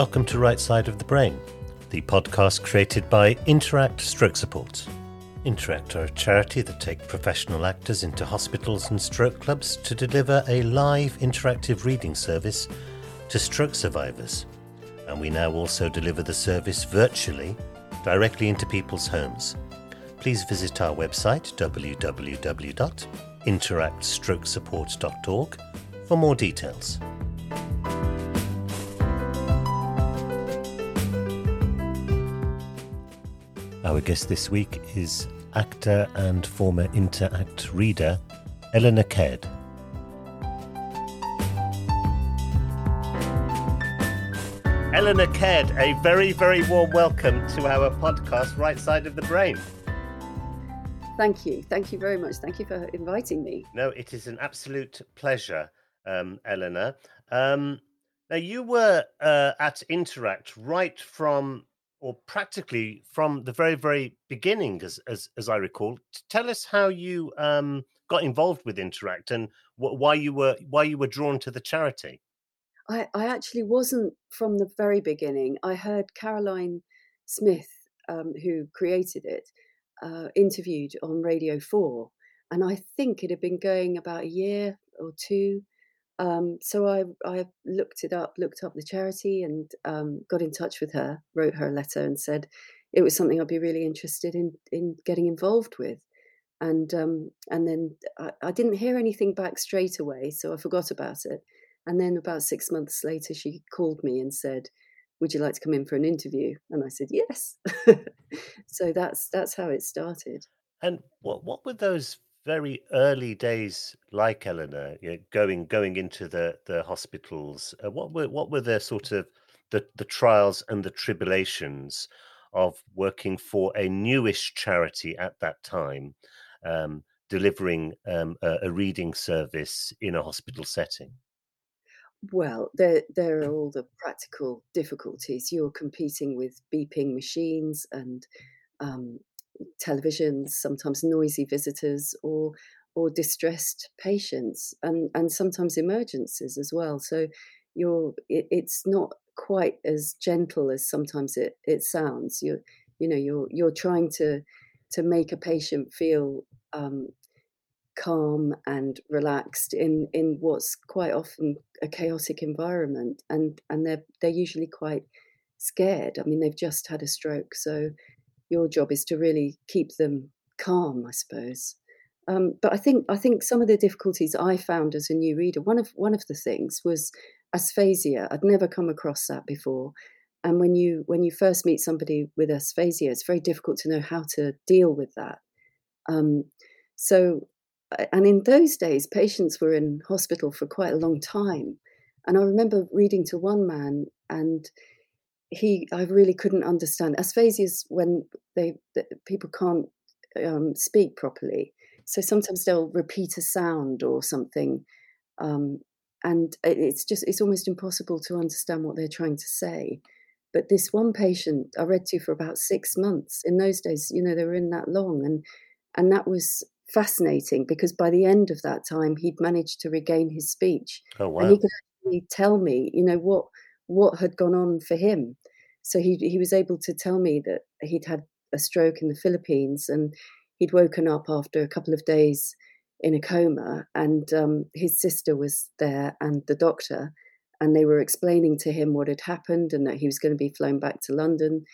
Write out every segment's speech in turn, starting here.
Welcome to Right Side of the Brain, the podcast created by Interact Stroke Support. Interact are a charity that take professional actors into hospitals and stroke clubs to deliver a live interactive reading service to stroke survivors. And we now also deliver the service virtually directly into people's homes. Please visit our website www.interactstrokesupport.org for more details. Our guest this week is actor and former Interact reader Eleanor Caird. Eleanor Caird, a very, very warm welcome to our podcast, Right Side of the Brain. Thank you. Thank you very much. Thank you for inviting me. No, it is an absolute pleasure, um, Eleanor. Um, now, you were uh, at Interact right from or practically from the very very beginning as as, as i recall. Tell us how you um, got involved with interact and wh- why you were why you were drawn to the charity. I, I actually wasn't from the very beginning. I heard caroline smith um, who created it uh, interviewed on radio 4 and i think it had been going about a year or two um, so I, I looked it up, looked up the charity, and um, got in touch with her. Wrote her a letter and said it was something I'd be really interested in in getting involved with. And um, and then I, I, didn't hear anything back straight away, so I forgot about it. And then about six months later, she called me and said, "Would you like to come in for an interview?" And I said, "Yes." so that's that's how it started. And what what were those very early days like Eleanor, you know, going going into the the hospitals? Uh, what were what were the sort of the the trials and the tribulations of working for a newish charity at that time, um, delivering um, a, a reading service in a hospital setting? Well, there there are all the practical difficulties. You're competing with beeping machines and um, televisions, sometimes noisy visitors, or or distressed patients, and and sometimes emergencies as well. So you're it, it's not quite as gentle as sometimes it it sounds. You you know you're you're trying to to make a patient feel um, calm and relaxed in in what's quite often a chaotic environment, and and they're they're usually quite scared. I mean, they've just had a stroke, so your job is to really keep them calm, I suppose. Um, but I think I think some of the difficulties I found as a new reader, one of one of the things was aphasia. I'd never come across that before. And when you when you first meet somebody with aphasia, it's very difficult to know how to deal with that. Um, so, and in those days, patients were in hospital for quite a long time. And I remember reading to one man, and he I really couldn't understand aphasia is when they the, people can't um, speak properly. So sometimes they'll repeat a sound or something, um, and it's just it's almost impossible to understand what they're trying to say. But this one patient I read to for about six months. In those days, you know, they were in that long, and and that was fascinating because by the end of that time, he'd managed to regain his speech, oh, wow. and he could actually tell me, you know, what what had gone on for him. So he he was able to tell me that he'd had a stroke in the Philippines and he'd woken up after a couple of days in a coma, and um, his sister was there and the doctor, and they were explaining to him what had happened and that he was going to be flown back to London.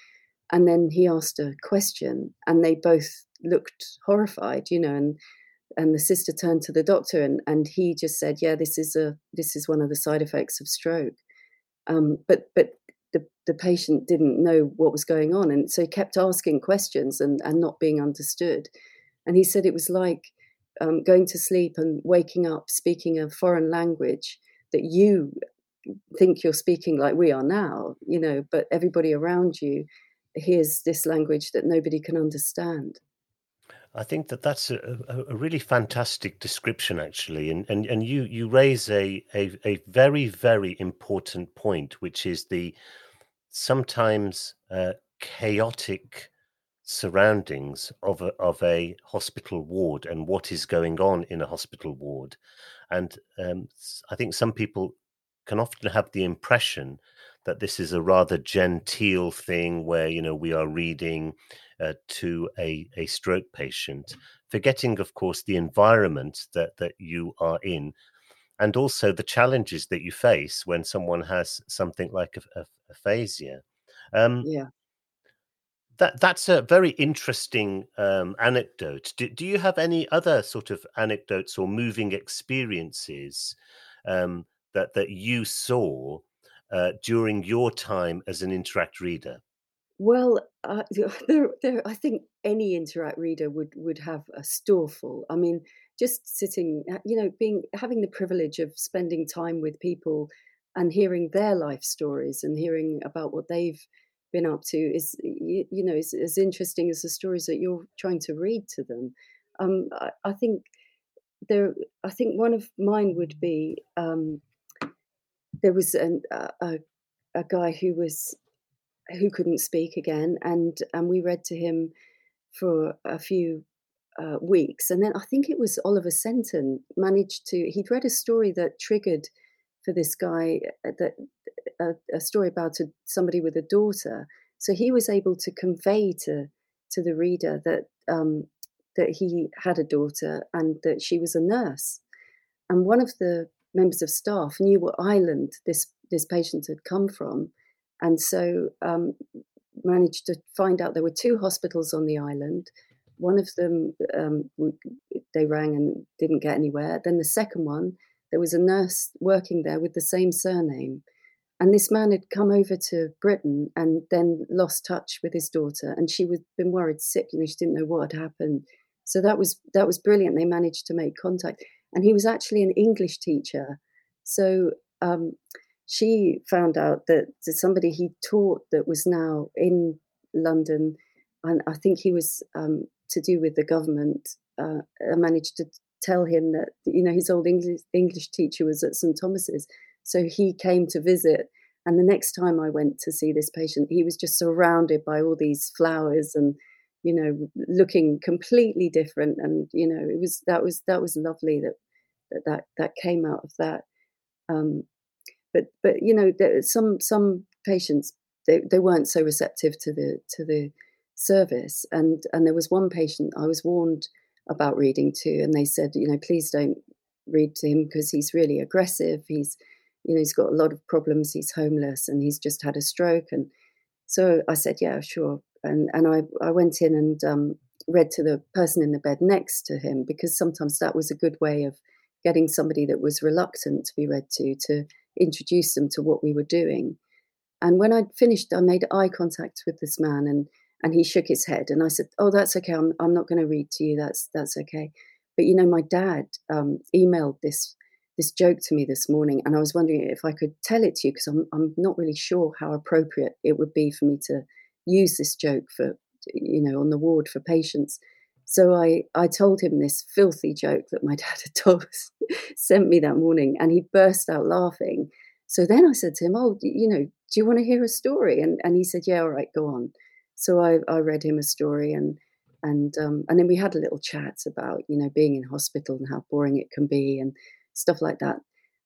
And then he asked a question, and they both looked horrified, you know, and and the sister turned to the doctor and, and he just said, Yeah, this is a this is one of the side effects of stroke. Um, but but the, the patient didn't know what was going on. And so he kept asking questions and, and not being understood. And he said it was like um, going to sleep and waking up speaking a foreign language that you think you're speaking like we are now, you know, but everybody around you hears this language that nobody can understand. I think that that's a, a, really fantastic description, actually, and and and you you raise a, a a very very important point, which is the sometimes uh, chaotic surroundings of a, of a hospital ward and what is going on in a hospital ward, and um, I think some people can often have the impression that this is a rather genteel thing where you know we are reading uh, to a, a stroke patient forgetting of course the environment that that you are in and also the challenges that you face when someone has something like a, a, aphasia um, yeah that that's a very interesting um, anecdote. Do, do, you have any other sort of anecdotes or moving experiences um, that that you saw uh, during your time as an Interact reader? Well, uh, there, there, I think any Interact reader would would have a store full. I mean, just sitting, uh, you know, being having the privilege of spending time with people and hearing their life stories and hearing about what they've been up to is, you, you know, is as interesting as the stories that you're trying to read to them. Um, I, I think there, I think one of mine would be um, there was an, a, a guy who was who couldn't speak again, and and we read to him for a few uh, weeks, and then I think it was Oliver Senton managed to he'd read a story that triggered for this guy uh, that a, a story about a, somebody with a daughter, so he was able to convey to to the reader that um, that he had a daughter and that she was a nurse, and one of the members of staff knew what island this this patient had come from, and so um, managed to find out there were two hospitals on the island. One of them um, they rang and didn't get anywhere. Then the second one, there was a nurse working there with the same surname. And this man had come over to Britain and then lost touch with his daughter, and she was been worried sick. Know, she didn't know what had happened. So that was that was brilliant. They managed to make contact, and he was actually an English teacher. So um, she found out that, somebody he taught that was now in London, and I think he was um, to do with the government, uh, managed to tell him that you know his old English English teacher was at St Thomas's, so he came to visit. And the next time I went to see this patient, he was just surrounded by all these flowers and you know looking completely different and you know it was that was that was lovely that that that, that came out of that. Um, but but you know there, some some patients they, they weren't so receptive to the to the service. And and there was one patient I was warned about reading to and they said you know please don't read to him because he's really aggressive. He's you know he's got a lot of problems. He's homeless and he's just had a stroke. And so I said yeah sure and and I I went in and um, read to the person in the bed next to him because sometimes that was a good way of getting somebody that was reluctant to be read to to introduce them to what we were doing. And when I'd finished, I made eye contact with this man, and and he shook his head, and I said, "Oh, that's okay. I'm I'm not going to read to you. That's that's okay." But you know, my dad um, emailed this this joke to me this morning, and I was wondering if I could tell it to you because I'm I'm not really sure how appropriate it would be for me to use this joke for you know on the ward for patients. So I, I told him this filthy joke that my dad had told sent me that morning, and he burst out laughing. So then I said to him, "Oh, you know, do you want to hear a story?" And and he said, "Yeah, all right, go on." So I, I read him a story, and and um, and then we had a little chat about you know being in hospital and how boring it can be and stuff like that.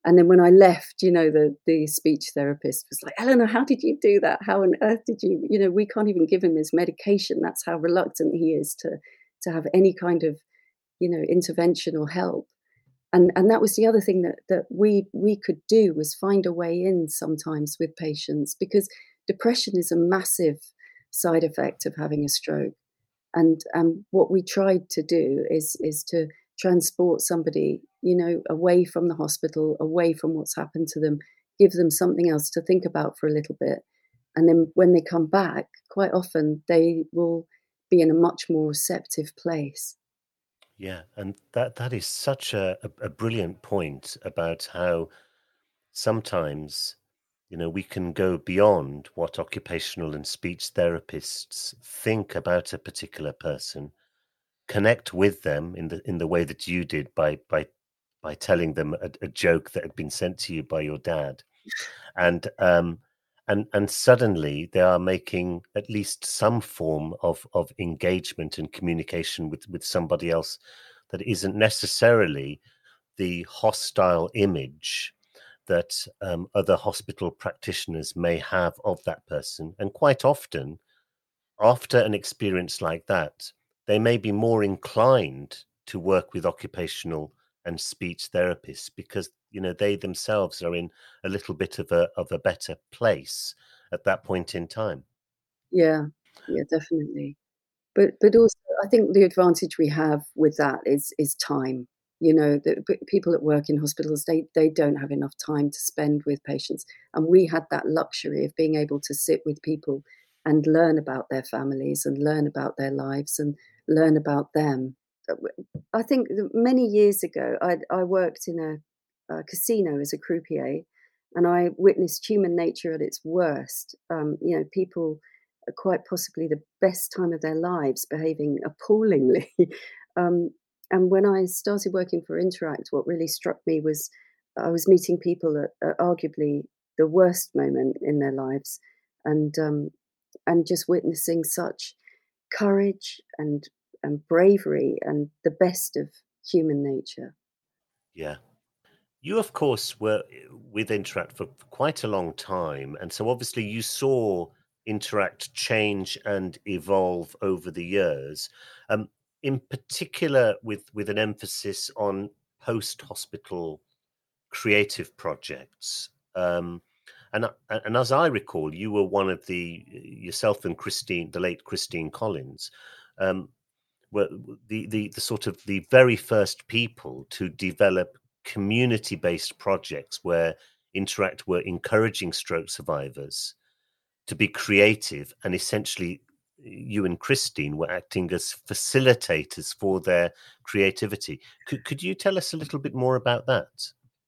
And then when I left, you know, the the speech therapist was like, Eleanor, how did you do that? How on earth did you, you know, we can't even give him his medication. That's how reluctant he is to to have any kind of you know intervention or help and and that was the other thing that that we we could do was find a way in sometimes with patients because depression is a massive side effect of having a stroke and um, what we tried to do is is to transport somebody you know away from the hospital away from what's happened to them give them something else to think about for a little bit and then when they come back quite often they will be in a much more receptive place. Yeah, and that that is such a, a, brilliant point about how sometimes you know we can go beyond what occupational and speech therapists think about a particular person connect with them in the in the way that you did by by by telling them a, a joke that had been sent to you by your dad and um and and suddenly they are making at least some form of of engagement and communication with with somebody else that isn't necessarily the hostile image that um, other hospital practitioners may have of that person. And quite often, after an experience like that, they may be more inclined to work with occupational and speech therapists because you know they themselves are in a little bit of a of a better place at that point in time. Yeah, yeah, definitely. But but also, I think the advantage we have with that is is time. You know, the people that work in hospitals they they don't have enough time to spend with patients, and we had that luxury of being able to sit with people and learn about their families and learn about their lives and learn about them. I think many years ago, I, I worked in a, a, casino as a croupier, and I witnessed human nature at its worst. Um, you know, people are quite possibly the best time of their lives, behaving appallingly. um, and when I started working for Interact, what really struck me was I was meeting people at, at arguably the worst moment in their lives, and um, and just witnessing such courage and and bravery and the best of human nature. Yeah. You, of course, were with Interact for quite a long time. And so obviously you saw Interact change and evolve over the years, um, in particular with, with an emphasis on post hospital creative projects. Um, and and as I recall, you were one of the yourself and Christine, the late Christine Collins, um, were the, the the sort of the very first people to develop community based projects where Interact were encouraging stroke survivors to be creative and essentially you and Christine were acting as facilitators for their creativity. Could could you tell us a little bit more about that?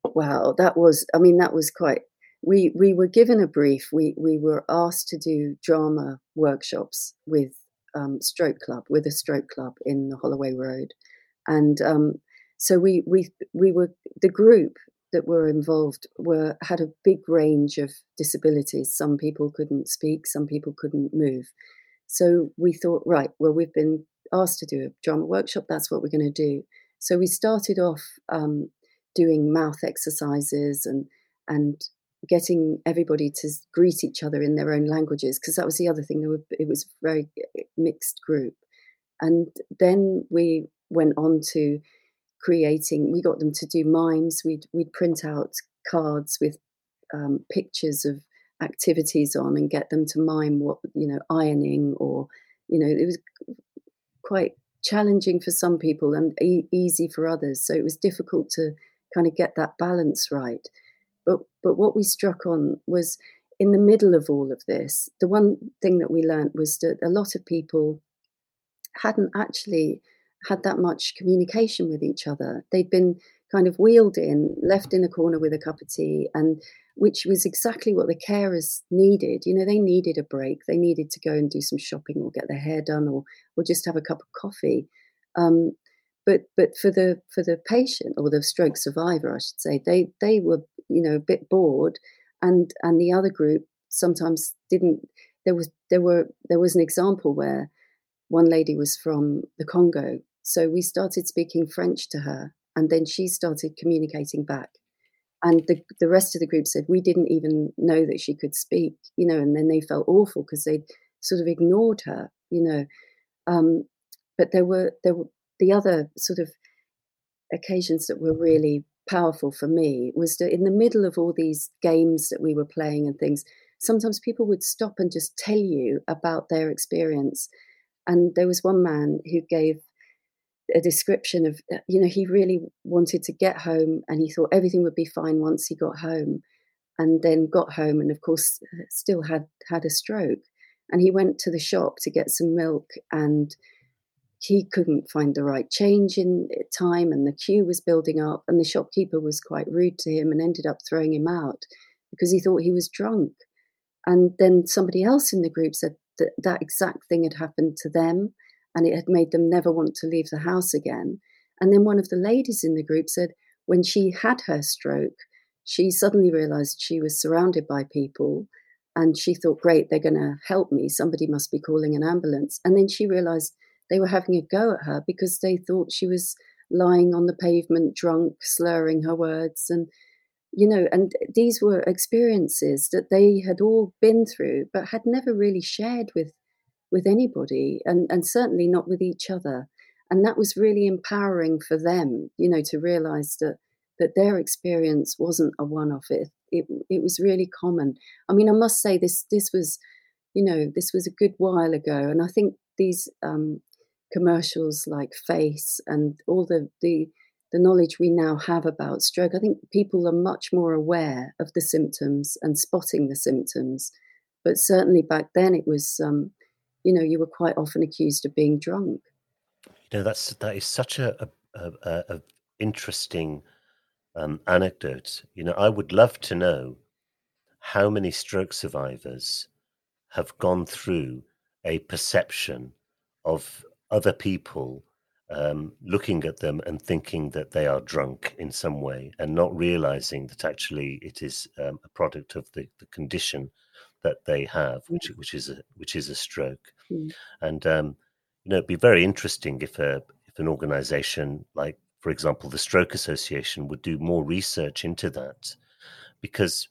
Wow, that was I mean that was quite we we were given a brief. We we were asked to do drama workshops with um, Stroke Club, with a Stroke Club in the Holloway Road, and um, so we we we were the group that were involved were had a big range of disabilities. Some people couldn't speak, some people couldn't move. So we thought, right, well, we've been asked to do a drama workshop. That's what we're going to do. So we started off um, doing mouth exercises and and getting everybody to greet each other in their own languages because that was the other thing. There were, it was a very eh, mixed group, and then we went on to creating. We got them to do mimes. We'd we'd print out cards with um, pictures of activities on and get them to mime what you know ironing or you know it was quite challenging for some people and e- easy for others. So it was difficult to kind of get that balance right. But but what we struck on was in the middle of all of this, the one thing that we learned was that a lot of people hadn't actually had that much communication with each other. They'd been kind of wheeled in, left in a corner with a cup of tea, and which was exactly what the carers needed. You know, they needed a break. They needed to go and do some shopping or get their hair done or or just have a cup of coffee. Um, but but for the for the patient or the stroke survivor, I should say, they they were you know a bit bored, and and the other group sometimes didn't. There was there were there was an example where one lady was from the Congo, so we started speaking French to her, and then she started communicating back. And the the rest of the group said we didn't even know that she could speak, you know, and then they felt awful because they sort of ignored her, you know. Um, but there were there were the other sort of occasions that were really powerful for me was that in the middle of all these games that we were playing and things, sometimes people would stop and just tell you about their experience. And there was one man who gave a description of, uh, you know, he really wanted to get home and he thought everything would be fine once he got home. And then got home and, of course, still had had a stroke. And he went to the shop to get some milk and he couldn't find the right change in eh, time and the queue was building up and the shopkeeper was quite rude to him and ended up throwing him out because he thought he was drunk. And then somebody else in the group said that that exact thing had happened to them and it had made them never want to leave the house again. And then one of the ladies in the group said when she had her stroke she suddenly realized she was surrounded by people and she thought great they're going to help me. Somebody must be calling an ambulance. And then she realized they were having a go at her because they thought she was lying on the pavement drunk, slurring her words. And you know, and these were experiences that they had all been through, but had never really shared with with anybody, and and certainly not with each other. And that was really empowering for them, you know, to realize that that their experience wasn't a one-off. It it, it was really common. I mean, I must say this this was, you know, this was a good while ago, and I think these um, commercials like Face and all the the the knowledge we now have about stroke, I think people are much more aware of the symptoms and spotting the symptoms. But certainly back then, it was, um, you know, you were quite often accused of being drunk. You know, that's that is such a, a, a, a interesting um, anecdote. You know, I would love to know how many stroke survivors have gone through a perception of other people um, looking at them and thinking that they are drunk in some way and not realizing that actually it is um, a product of the, the condition that they have, which which is a which is a stroke. Mm. And um, you know, it'd be very interesting if a if an organization like, for example, the Stroke Association would do more research into that, because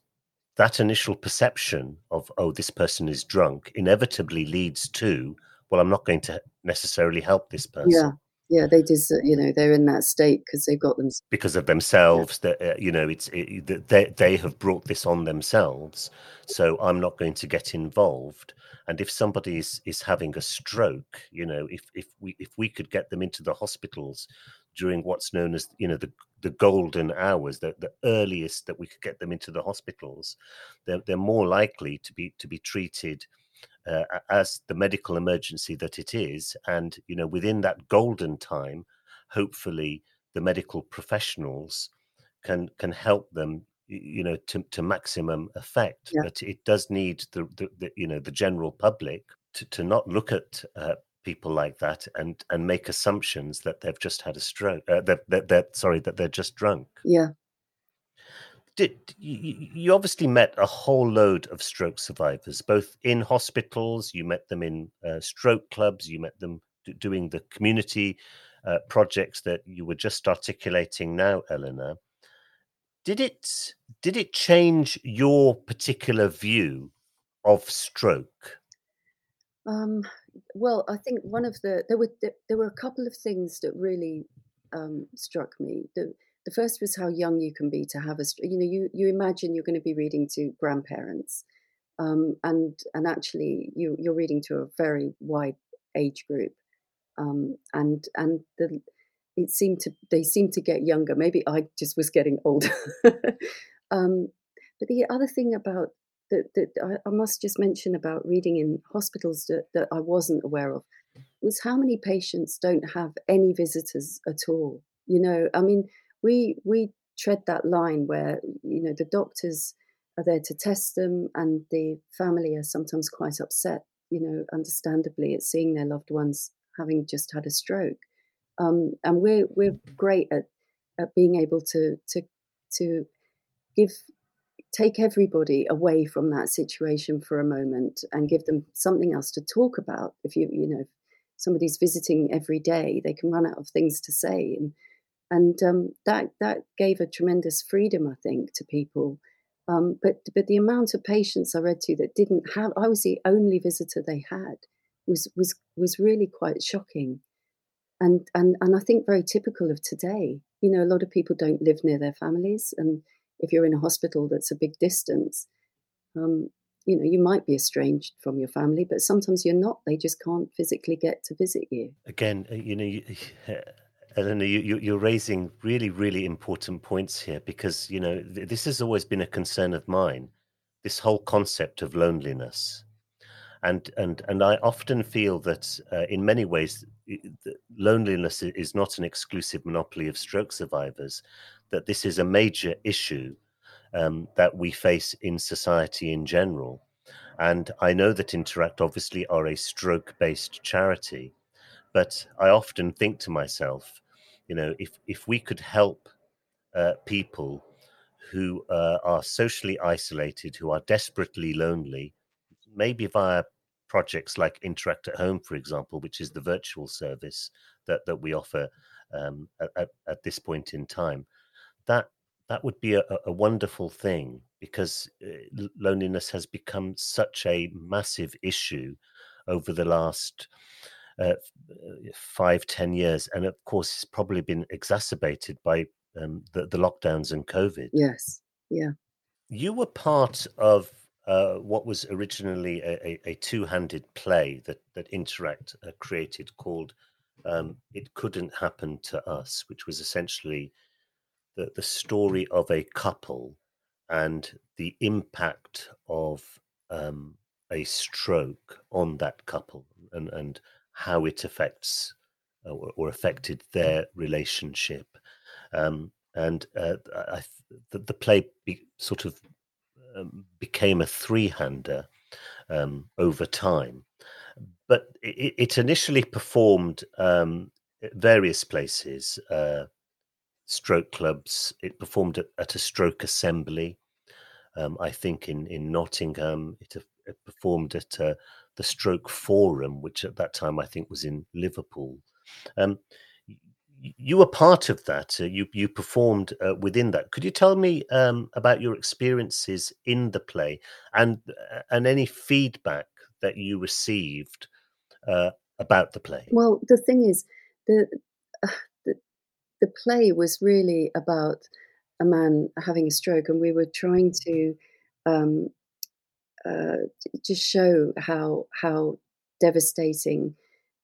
that initial perception of oh, this person is drunk inevitably leads to well, I'm not going to necessarily help this person. Yeah. Yeah, they just, you know, they're in that state because they've got them because of themselves. Yeah. That uh, you know, it's it, they they have brought this on themselves. So I'm not going to get involved. And if somebody is is having a stroke, you know, if if we if we could get them into the hospitals during what's known as you know the the golden hours, the, the earliest that we could get them into the hospitals, they're they're more likely to be to be treated uh, as the medical emergency that it is. And, you know, within that golden time, hopefully the medical professionals can can help them you know to, to maximum effect yeah. but it does need the, the, the, you know the general public to, to not look at uh, people like that and and make assumptions that they've just had a stroke uh, that, that that sorry that they're just drunk yeah did you, you, obviously met a whole load of stroke survivors, both in hospitals. You met them in uh, stroke clubs. You met them d- doing the community uh, projects that you were just articulating now, Eleanor. Did it did it change your particular view of stroke? Um, well, I think one of the there were there were a couple of things that really um, struck me. The the first was how young you can be to have a you know you you imagine you're going to be reading to grandparents um, and and actually you you're reading to a very wide age group um, and and the it seemed to they seemed to get younger. Maybe i just was getting older. Um, but the other thing about that, that I, I, must just mention about reading in hospitals that, that i wasn't aware of was how many patients don't have any visitors at all you know? I mean we we tread that line where you know the doctors are there to test them and the family are sometimes quite upset you know understandably at seeing their loved ones having just had a stroke. Um, and we're we're great at at being able to to to give take everybody away from that situation for a moment and give them something else to talk about. If you you know somebody's visiting every day they can run out of things to say and and um, that that gave a tremendous freedom, I think, to people. Um, but but the amount of patients I read to that didn't have, I was the only visitor they had, was was was really quite shocking, and and and I think very typical of today. You know, a lot of people don't live near their families, and if you're in a hospital that's a big distance, um, you know, you might be estranged from your family, but sometimes you're not. They just can't physically get to visit you. Again, uh, you know, Eleanor, you, are raising really, really important points here because you know th- this has always been a concern of mine. This whole concept of loneliness, and and and I often feel that uh, in many ways, loneliness is not an exclusive monopoly of stroke survivors. That this is a major issue um, that we face in society in general. And I know that Interact obviously are a stroke-based charity, but I often think to myself, you know, if if we could help uh, people who uh, are socially isolated, who are desperately lonely, maybe via projects like Interact at Home, for example, which is the virtual service that that we offer um, at, at this point in time, that That would be a, a wonderful thing because uh, loneliness has become such a massive issue over the last uh, uh, five, ten years, and of course, it's probably been exacerbated by um, the, the lockdowns and COVID. Yes, yeah. You were part of uh, what was originally a, a, a, two-handed play that that Interact uh, created called um, "It Couldn't Happen to Us," which was essentially the the story of a couple and the impact of um, a stroke on that couple and and how it affects uh, or, or affected their relationship. Um, and uh, I, the, the, play be, sort of um, became a three-hander um, over time. But it, it initially performed um, various places, uh, stroke clubs. It performed at, at a stroke assembly. Um, I think in in Nottingham, it, it performed at uh, the Stroke Forum, which at that time I think was in Liverpool. Um, you were part of that. Uh, you you performed uh, within that. Could you tell me um, about your experiences in the play and uh, and any feedback that you received uh, about the play? Well, the thing is, the, the the play was really about a man having a stroke, and we were trying to um, uh, just show how how devastating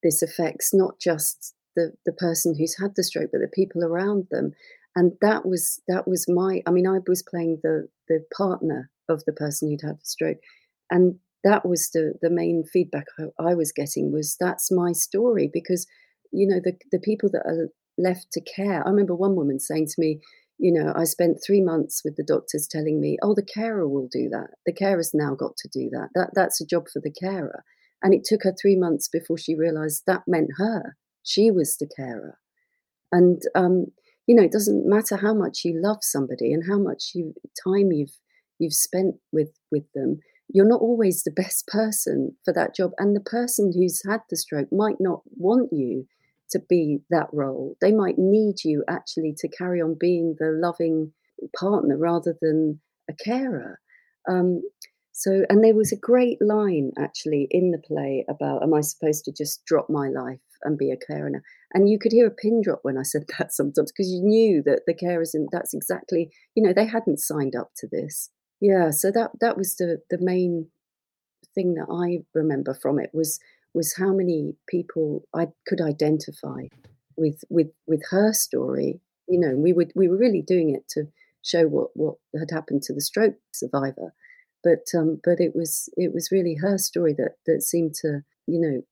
this affects not just the the person who's had the stroke, but the people around them. And that was that was my. I mean, I was playing the the partner of the person who'd had the stroke, and that was the the main feedback I, I was getting was that's my story because you know the the people that are left to care. I remember one woman saying to me, you know, I spent three months with the doctors telling me, "Oh, the carer will do that. The carer's now got to do that. That that's a job for the carer." And it took her three months before she realised that meant her. She was the carer, and um, you know, it doesn't matter how much you love somebody and how much you time you've you've spent with with them. You're not always the best person for that job, and the person who's had the stroke might not want you to be that role. They might need you actually to carry on being the loving partner rather than a carer. Um, so, and there was a great line actually in the play about, am I supposed to just drop my life and be a carer now? And you could hear a pin drop when I said that sometimes because you knew that the carers, and that's exactly, you know, they hadn't signed up to this. Yeah, so that that was the the main thing that I remember from it was was how many people I could identify with with with her story. You know, we would we were really doing it to show what what had happened to the stroke survivor, but um, but it was it was really her story that that seemed to you know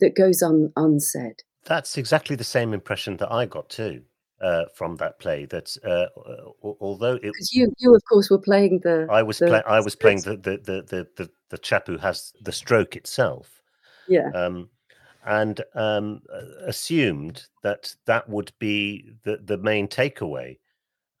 that goes un, unsaid. That's exactly the same impression that I got too. Uh, from that play. That uh, although it, was you, you of course were playing the. I was playing. I was playing the, the the the the chap who has the stroke itself, yeah. Um, and um, assumed that that would be the, the main takeaway.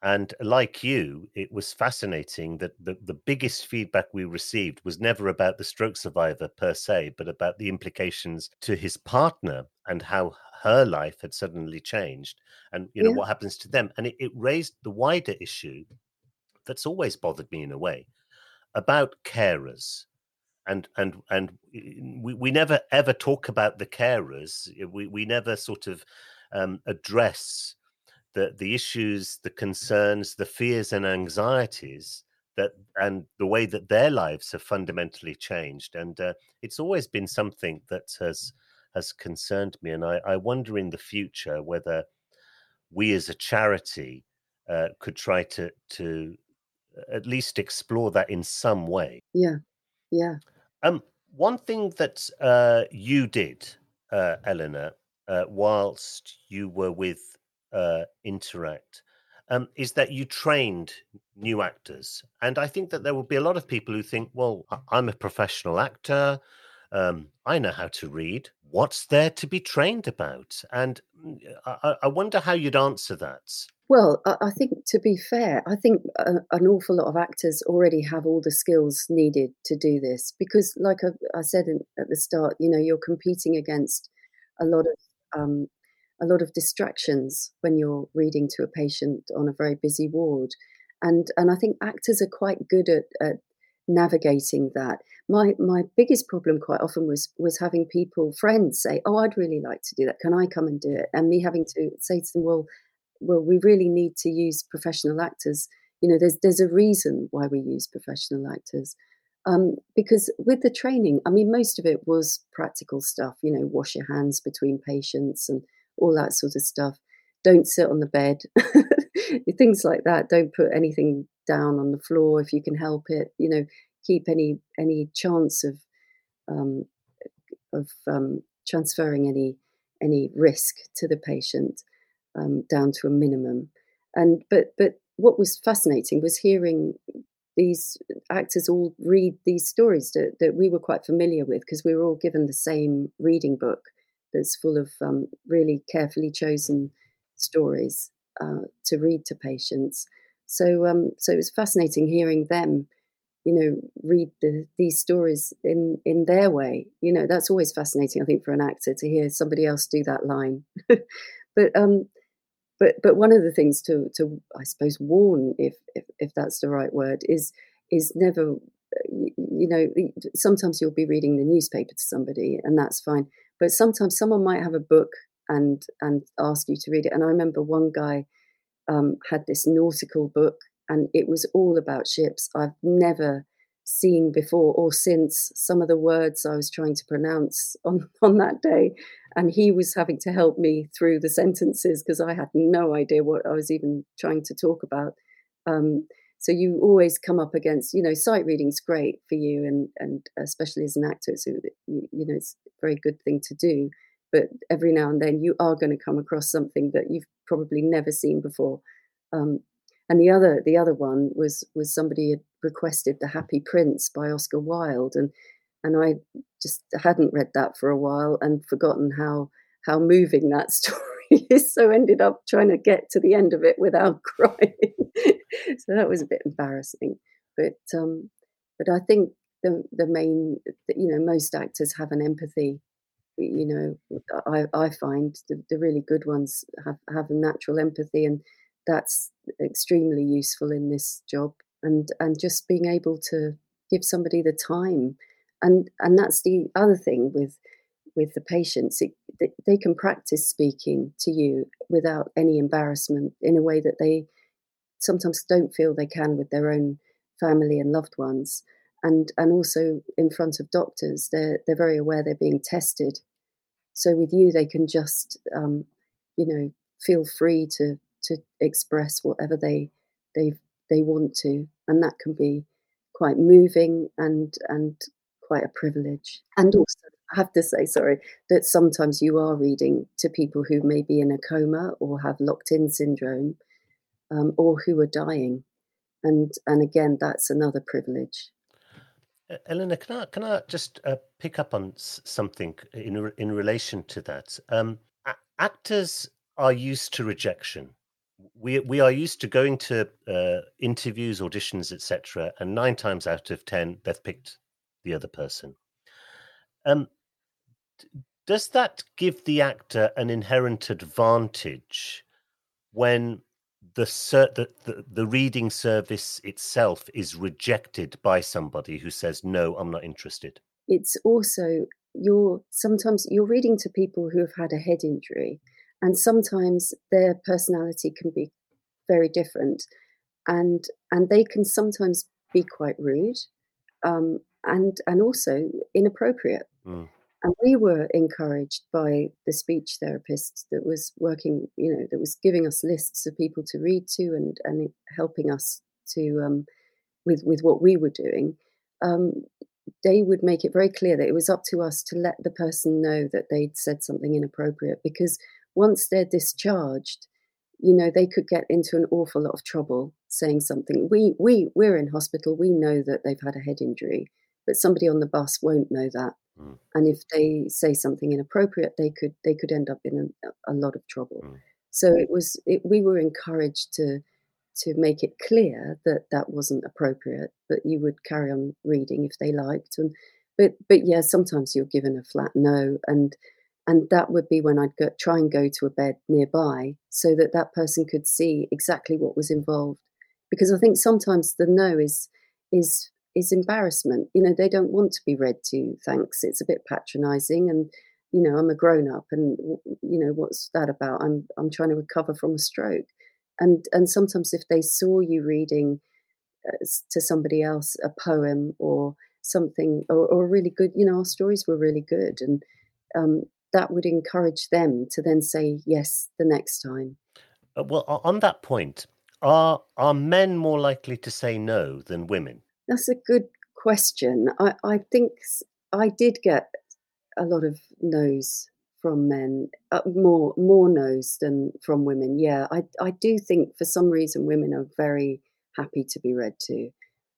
And like you, it was fascinating that the, the biggest feedback we received was never about the stroke survivor per se, but about the implications to his partner and how her life had suddenly changed and you know yeah. what happens to them. And it, it raised the wider issue that's always bothered me in a way about carers and and and we, we never ever talk about the carers. We, we never sort of um, address the the issues the concerns the fears and anxieties that and the way that their lives have fundamentally changed. And uh, it's always been something that has has concerned me and I, I wonder in the future whether we as a charity uh, could try to to at least explore that in some way. Yeah. Yeah um, one thing that uh, you did, uh, Eleanor, uh, whilst you were with uh, Interact, um, is that you trained new actors, and I think that there will be a lot of people who think, "Well, I'm a professional actor. Um, I know how to read. What's there to be trained about?" And mm, I, I wonder how you'd answer that. Well, I, think to be fair, I think an awful lot of actors already have all the skills needed to do this because, like I, said at the start, you know, you're competing against a lot of um, a lot of distractions when you're reading to a patient on a very busy ward. And, and I think actors are quite good at, at navigating that. My my biggest problem quite often was was having people friends say, "Oh, I'd really like to do that. Can I come and do it?" And me having to say to them, "Well, well, we really need to use professional actors. You know, there's there's a reason why we use professional actors." Um, because with the training, I mean, most of it was practical stuff. You know, wash your hands between patients and all that sort of stuff. Don't sit on the bed, things like that. Don't put anything down on the floor if you can help it. You know, keep any any chance of um, of um, transferring any any risk to the patient um, down to a minimum. And but but what was fascinating was hearing these actors all read these stories that, that we were quite familiar with because we were all given the same reading book that's full of um, really carefully chosen stories uh, to read to patients. So, um, so it was fascinating hearing them, you know, read the, these stories in in their way. You know, that's always fascinating. I think for an actor to hear somebody else do that line. but um, but but one of the things to to I suppose warn, if if, if that's the right word, is is never you know sometimes you'll be reading the newspaper to somebody and that's fine but sometimes someone might have a book and and ask you to read it and i remember one guy um, had this nautical book, and it was all about ships. I've never seen before or since some of the words I was trying to pronounce on, on that day. And he was having to help me through the sentences because I had no idea what I was even trying to talk about. Um, so you always come up against, you know, sight reading's great for you, and and especially as an actor, so you, know it's a very good thing to do. But every now and then you are going to come across something that you've probably never seen before. Um, and the other the other one was was somebody had requested The Happy Prince by Oscar Wilde, and and I just hadn't read that for a while and forgotten how how moving that story is. So ended up trying to get to the end of it without crying. so that was a bit embarrassing. But um, but I think the the main you know most actors have an empathy you know, I, I find the, the really good ones have, have a natural empathy, and that's extremely useful in this job. And and just being able to give somebody the time, and and that's the other thing with with the patients. It, they can practice speaking to you without any embarrassment in a way that they sometimes don't feel they can with their own family and loved ones and and also in front of doctors they're they're very aware they're being tested so with you they can just um, you know feel free to to express whatever they they they want to and that can be quite moving and and quite a privilege and also I have to say sorry that sometimes you are reading to people who may be in a coma or have locked in syndrome um, or who are dying and and again that's another privilege Eleanor, can I can I just uh, pick up on something in in relation to that? Um, actors are used to rejection. We we are used to going to uh, interviews, auditions, etc., and nine times out of ten, they've picked the other person. Um, does that give the actor an inherent advantage when the, ser- the, the the reading service itself is rejected by somebody who says no i'm not interested it's also you're sometimes you're reading to people who have had a head injury and sometimes their personality can be very different and and they can sometimes be quite rude um, and and also inappropriate mm. And we were encouraged by the speech therapist that was working, you know, that was giving us lists of people to read to and, and helping us to um, with with what we were doing. Um, they would make it very clear that it was up to us to let the person know that they'd said something inappropriate because once they're discharged, you know, they could get into an awful lot of trouble saying something. We we we're in hospital. We know that they've had a head injury, but somebody on the bus won't know that. Mm. And if they say something inappropriate, they could they could end up in a, a lot of trouble. Mm. So it was it, we were encouraged to to make it clear that that wasn't appropriate, but you would carry on reading if they liked. And but but yeah, sometimes you're given a flat no, and and that would be when I'd go, try and go to a bed nearby so that that person could see exactly what was involved. Because I think sometimes the no is is is embarrassment. You know, they don't want to be read to. Thanks. It's a bit patronising, and you know, I'm a grown up, and you know, what's that about? I'm I'm trying to recover from a stroke, and and sometimes if they saw you reading uh, to somebody else a poem or something or, or really good, you know, our stories were really good, and um, that would encourage them to then say yes the next time. Uh, well, on that point, are are men more likely to say no than women? That's a good question. I, I think I did get a lot of no's from men, uh, more more no's than from women. Yeah, I I do think for some reason women are very happy to be read to,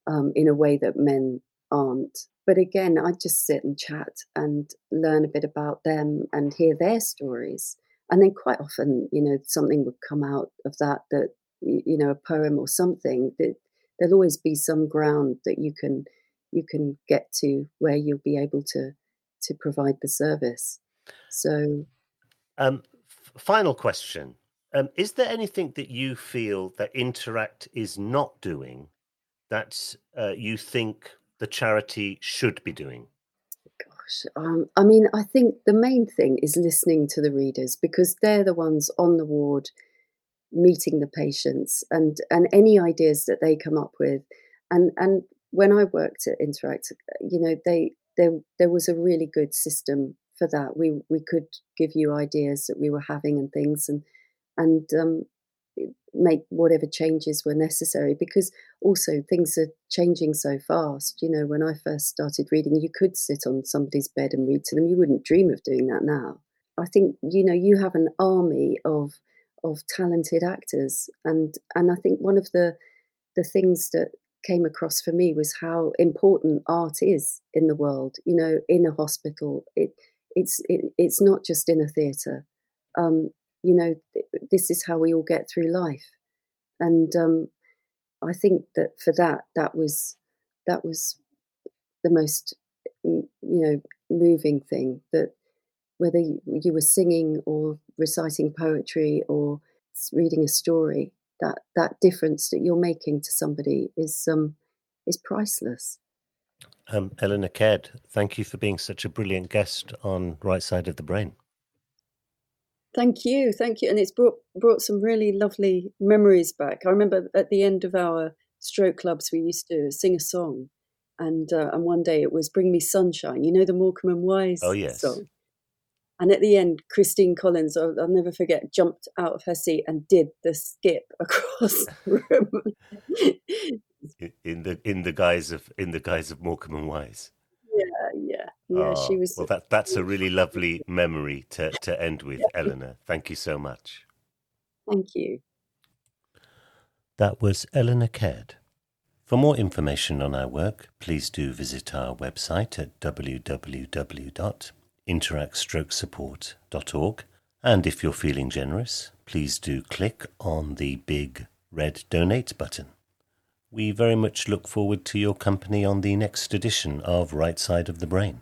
um, in a way that men aren't. But again, I just sit and chat and learn a bit about them and hear their stories. And then quite often, you know, something would come out of that that, you know, a poem or something that there'll always be some ground that you can you can get to where you'll be able to to provide the service. So, um, f- final question: um, Is there anything that you feel that Interact is not doing that uh, you think the charity should be doing? Gosh, um, I mean, I think the main thing is listening to the readers because they're the ones on the ward meeting the patients and and any ideas that they come up with and and when I worked at Interact you know they there there was a really good system for that we we could give you ideas that we were having and things and and um, make whatever changes were necessary because also things are changing so fast. You know, when I first started reading, you could sit on somebody's bed and read to them. You wouldn't dream of doing that now. I think you know you have an army of of talented actors, and and I think one of the the things that came across for me was how important art is in the world. You know, in a hospital, it it's it, it's not just in a theatre. Um, you know, this is how we all get through life. And um, I think that for that, that was that was the most, you know, moving thing. That whether you were singing or reciting poetry or reading a story, that that difference that you're making to somebody is um, is priceless. Um, Eleanor Caird, thank you for being such a brilliant guest on Right Side of the Brain. Thank you, thank you, and it's brought brought some really lovely memories back. I remember at the end of our stroke clubs, we used to sing a song, and uh, and one day it was "Bring Me Sunshine." You know the Morecambe and Wise oh, yes. song. And at the end, Christine Collins, I'll, I'll, never forget, jumped out of her seat and did the skip across the room. in the in the guise of in the guise of Morecambe and Wise. Yeah, oh, she was. Well, that that's a really lovely memory to to end with. Eleanor. Thank you so much. Thank you. That was Eleanor Caird. For more information on our work, please do visit our website at www.interactstrokesupport.org. And if you're feeling generous, please do click on the big red donate button. We very much look forward to your company on the next edition of Right Side of the Brain.